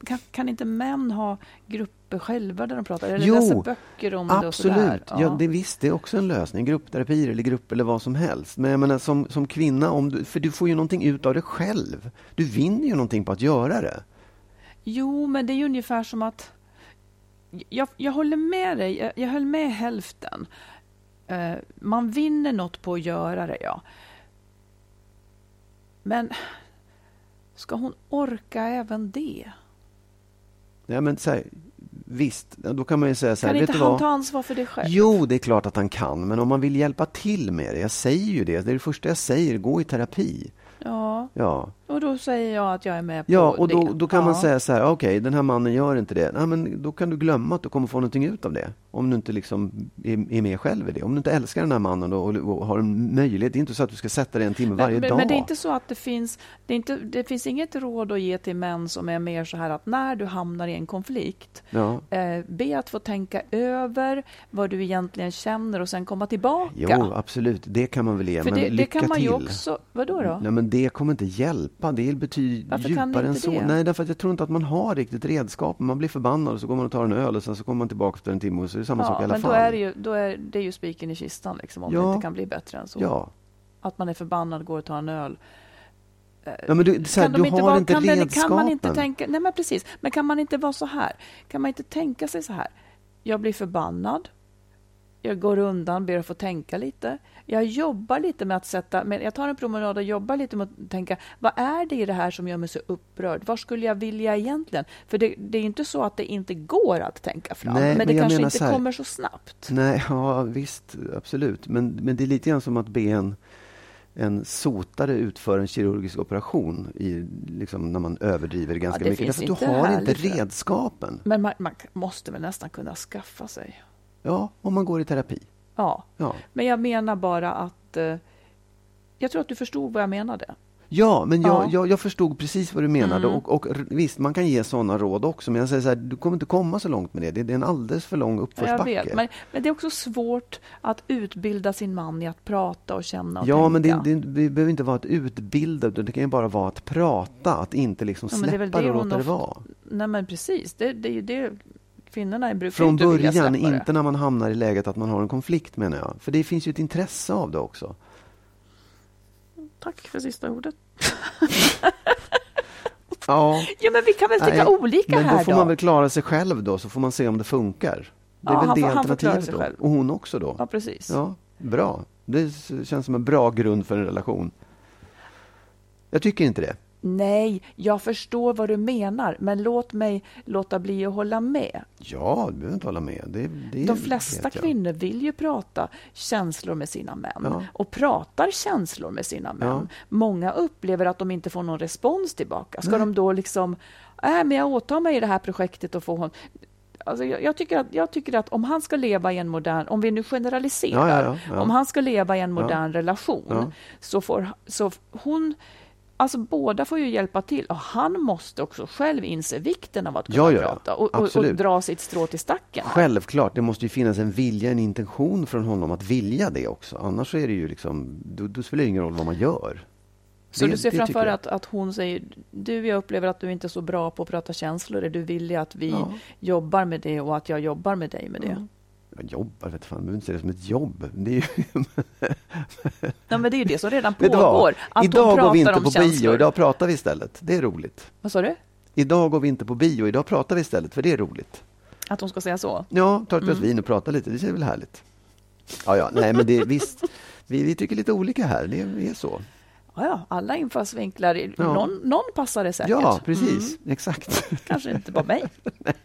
Kan, kan inte män ha grupper själva där de pratar? Eller Jo, läsa böcker om det och sådär? Absolut, ja. det, visst, det är också en lösning. Gruppterapier eller grupp eller vad som helst. Men jag menar som, som kvinna, om du, för du får ju någonting ut av det själv. Du vinner ju någonting på att göra det. Jo, men det är ju ungefär som att... Jag, jag håller med dig. Jag, jag höll med hälften. Eh, man vinner något på att göra det, ja. Men ska hon orka även det? Ja, men så här, visst, då kan man ju säga så här, Kan inte han ta ansvar för det själv? Jo, det är klart att han kan, men om man vill hjälpa till med det, jag säger ju det, det är det första jag säger, gå i terapi. Ja, Ja, och då säger jag att jag är med på ja och då, det. då kan man Ja. säga så här, okej, den här mannen gör inte det. Nej, men då kan du glömma att du kommer få någonting ut av det. Om du inte liksom är, är med själv i det. Om du inte älskar den här mannen och, och har en möjlighet, det är inte så att du ska sätta dig en timme varje men, men, dag. Men det är inte så att det finns, det, inte, det finns inget råd att ge till män som är mer så här att när du hamnar i en konflikt, Ja. eh, be att få tänka över vad du egentligen känner och sen komma tillbaka. Jo, absolut, det kan man väl ge, För men det, det kan man till. ju också... Vadå då? Nej, men det kommer inte hjälpa. Det betyder Varför djupare än så. det? Nej, därför att jag tror inte att man har riktigt redskap. Man blir förbannad och så går man och tar en öl och sen så kommer man tillbaka efter en timme och så är det samma sak i alla men fall. då är det ju, då är det ju spiken i kistan liksom, om Ja. det inte kan bli bättre än så. Ja. Att man är förbannad, går och tar en öl. ja, men du, så här, Kan de du har vara- inte kan, redskapen. kan man inte tänka, nej men precis, men kan man inte vara så här? Kan man inte tänka sig så här? Jag blir förbannad. Jag går undan, ber att få tänka lite. Jag jobbar lite med att sätta, men jag tar en promenad och jobbar lite med att tänka, vad är det i det här som gör mig så upprörd? Vad skulle jag vilja egentligen? För det, det är inte så att det inte går att tänka fram, Nej, men men det kanske inte så här- kommer så snabbt. Nej, ja visst, absolut. Men, men det är lite grann som att be en, en sotare utföra en kirurgisk operation i, liksom, när man överdriver ganska det mycket. finns Därför att du har inte det. redskapen. Men man, man måste väl nästan kunna skaffa sig. Ja, om man går i terapi. Ja, Ja, men jag menar bara att eh, jag tror att du förstod vad jag menade. ja men jag, Ja. Mm. Jag, jag förstod precis vad du menade. Och, och r- visst, man kan ge sådana råd också. Men jag säger så här, du kommer inte komma så långt med det. Det, det är en alldeles för lång Ja, Jag uppförsbacke. vet, men, men det är också svårt att utbilda sin man i att prata och känna och Ja, tänka. men det, det, det behöver inte vara att utbilda, utan det kan ju bara vara att prata, att inte liksom Ja, släppa väl det och låta det vara. Nej, men precis. Det, det det kvinnorna brukar Från inte början, inte när man hamnar i läget att man har en konflikt menar jag. För det finns ju ett intresse av det också. Tack för sista ordet. Ja, Ja, men vi kan väl tycka olika men här då får man väl klara sig själv då, så får man se om det funkar. Det är Ja, väl han det alternativet då. själv. Och hon också då. Ja, precis. Ja, bra. Det känns som en bra grund för en relation. Jag tycker inte det. Nej, jag förstår vad du menar, men låt mig låta bli att hålla med. Ja, du behöver inte hålla med. Det, det De flesta kvinnor vill ju prata känslor med sina män Ja. och pratar känslor med sina män. Ja. Många upplever att de inte får någon respons tillbaka. Ska Nej. de då liksom, äh, men jag åtar mig det här projektet och få hon... Alltså jag, jag, tycker att, jag tycker att om han ska leva i en modern, om vi nu generaliserar, Ja, om han ska leva i en modern relation, så får så hon Alltså båda får ju hjälpa till och han måste också själv inse vikten av att kunna Ja, ja, prata och, och, och dra sitt strå till stacken. Självklart, det måste ju finnas en vilja, en intention från honom att vilja det också. Annars är det ju liksom, då, då spelar det ingen roll vad man gör. Så Det- du ser framför jag. att, att hon säger, du jag upplever att du inte är så bra på att prata känslor, är du villig att vi Ja. jobbar med det och att jag jobbar med dig med det? Jag jobbar, vet fan, jag behöver inte se det som ett jobb. Det är ju... Ja, men det är ju det som redan pågår. Att Idag går vi inte på bio, känslor. idag pratar vi istället. Det är roligt. Vad sa du? Idag går vi inte på bio, idag pratar vi istället, för det är roligt. Att hon ska säga så? Ja, ta ett glas Mm. vin och prata lite, det är väl härligt. Ja, ja, nej men det, visst, vi, vi tycker lite olika här, det är så. Ja, alla infallsvinklar. Ja. Någon, någon passar det säkert. Ja, precis, Mm. exakt. Kanske inte bara mig.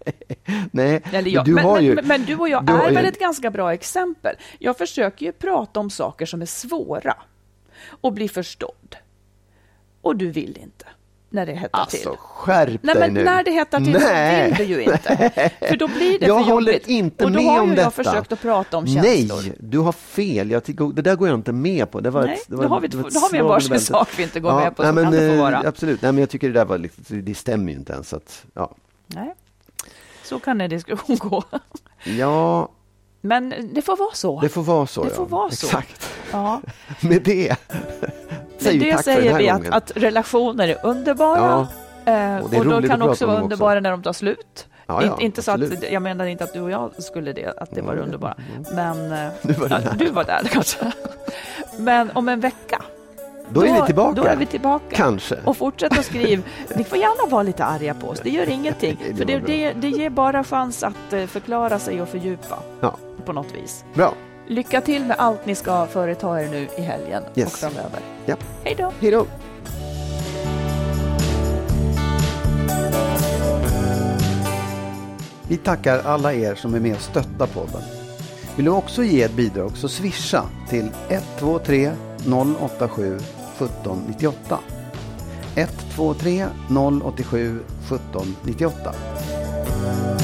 Nej, Eller jag. du men, har men, ju... men, men du och jag du är ju- väl ett ganska bra exempel. Jag försöker ju prata om saker som är svåra och bli förstådd. Och du vill inte när det hettar till. Alltså, skärp Nej, dig men nu. när det hettar till Nej. så vill du ju inte. För då blir det jag för håller jobbigt. inte och då med har om ju detta. jag försökt att prata om känslor. Nej, du har fel. Jag tycker, det där går jag inte med på. Det var Nej, ett, det då var, har vi ett då har vi en varsin sak vi inte går med på, nej, kan det eh, vara. Absolut, nej, men jag tycker det där var lite, det stämmer ju inte ens. så Att, ja. Nej. Så kan en diskussion gå. ja, Men det får vara så. det får vara så. Det ja. får vara så. Exakt. Ja. Med det säger vi tack för den säger här vi att, gången. att relationer är underbara. Ja. Eh, Och och de kan att också vara dem också. underbara när de tar slut. Ja, ja, In, inte så att, jag menar inte att du och jag skulle det, att det var Mm. underbara. Men eh, Du var ja, där. du var där kanske. Men om en vecka, Då är vi tillbaka. Då är vi tillbaka. Kanske. Och fortsätt att skriva. Ni får gärna vara lite arga på oss, det gör ingenting. Det För det, det, det ger bara chans att eh, förklara sig och fördjupa Ja, på något vis. bra. Lycka till med allt ni ska företa er nu i helgen Yes. och framöver. Ja. Hej då! Hej då. Vi tackar alla er som är med och stöttar podden. Vill du också ge ett bidrag så swisha till 123 087 1798. 123 087 1798.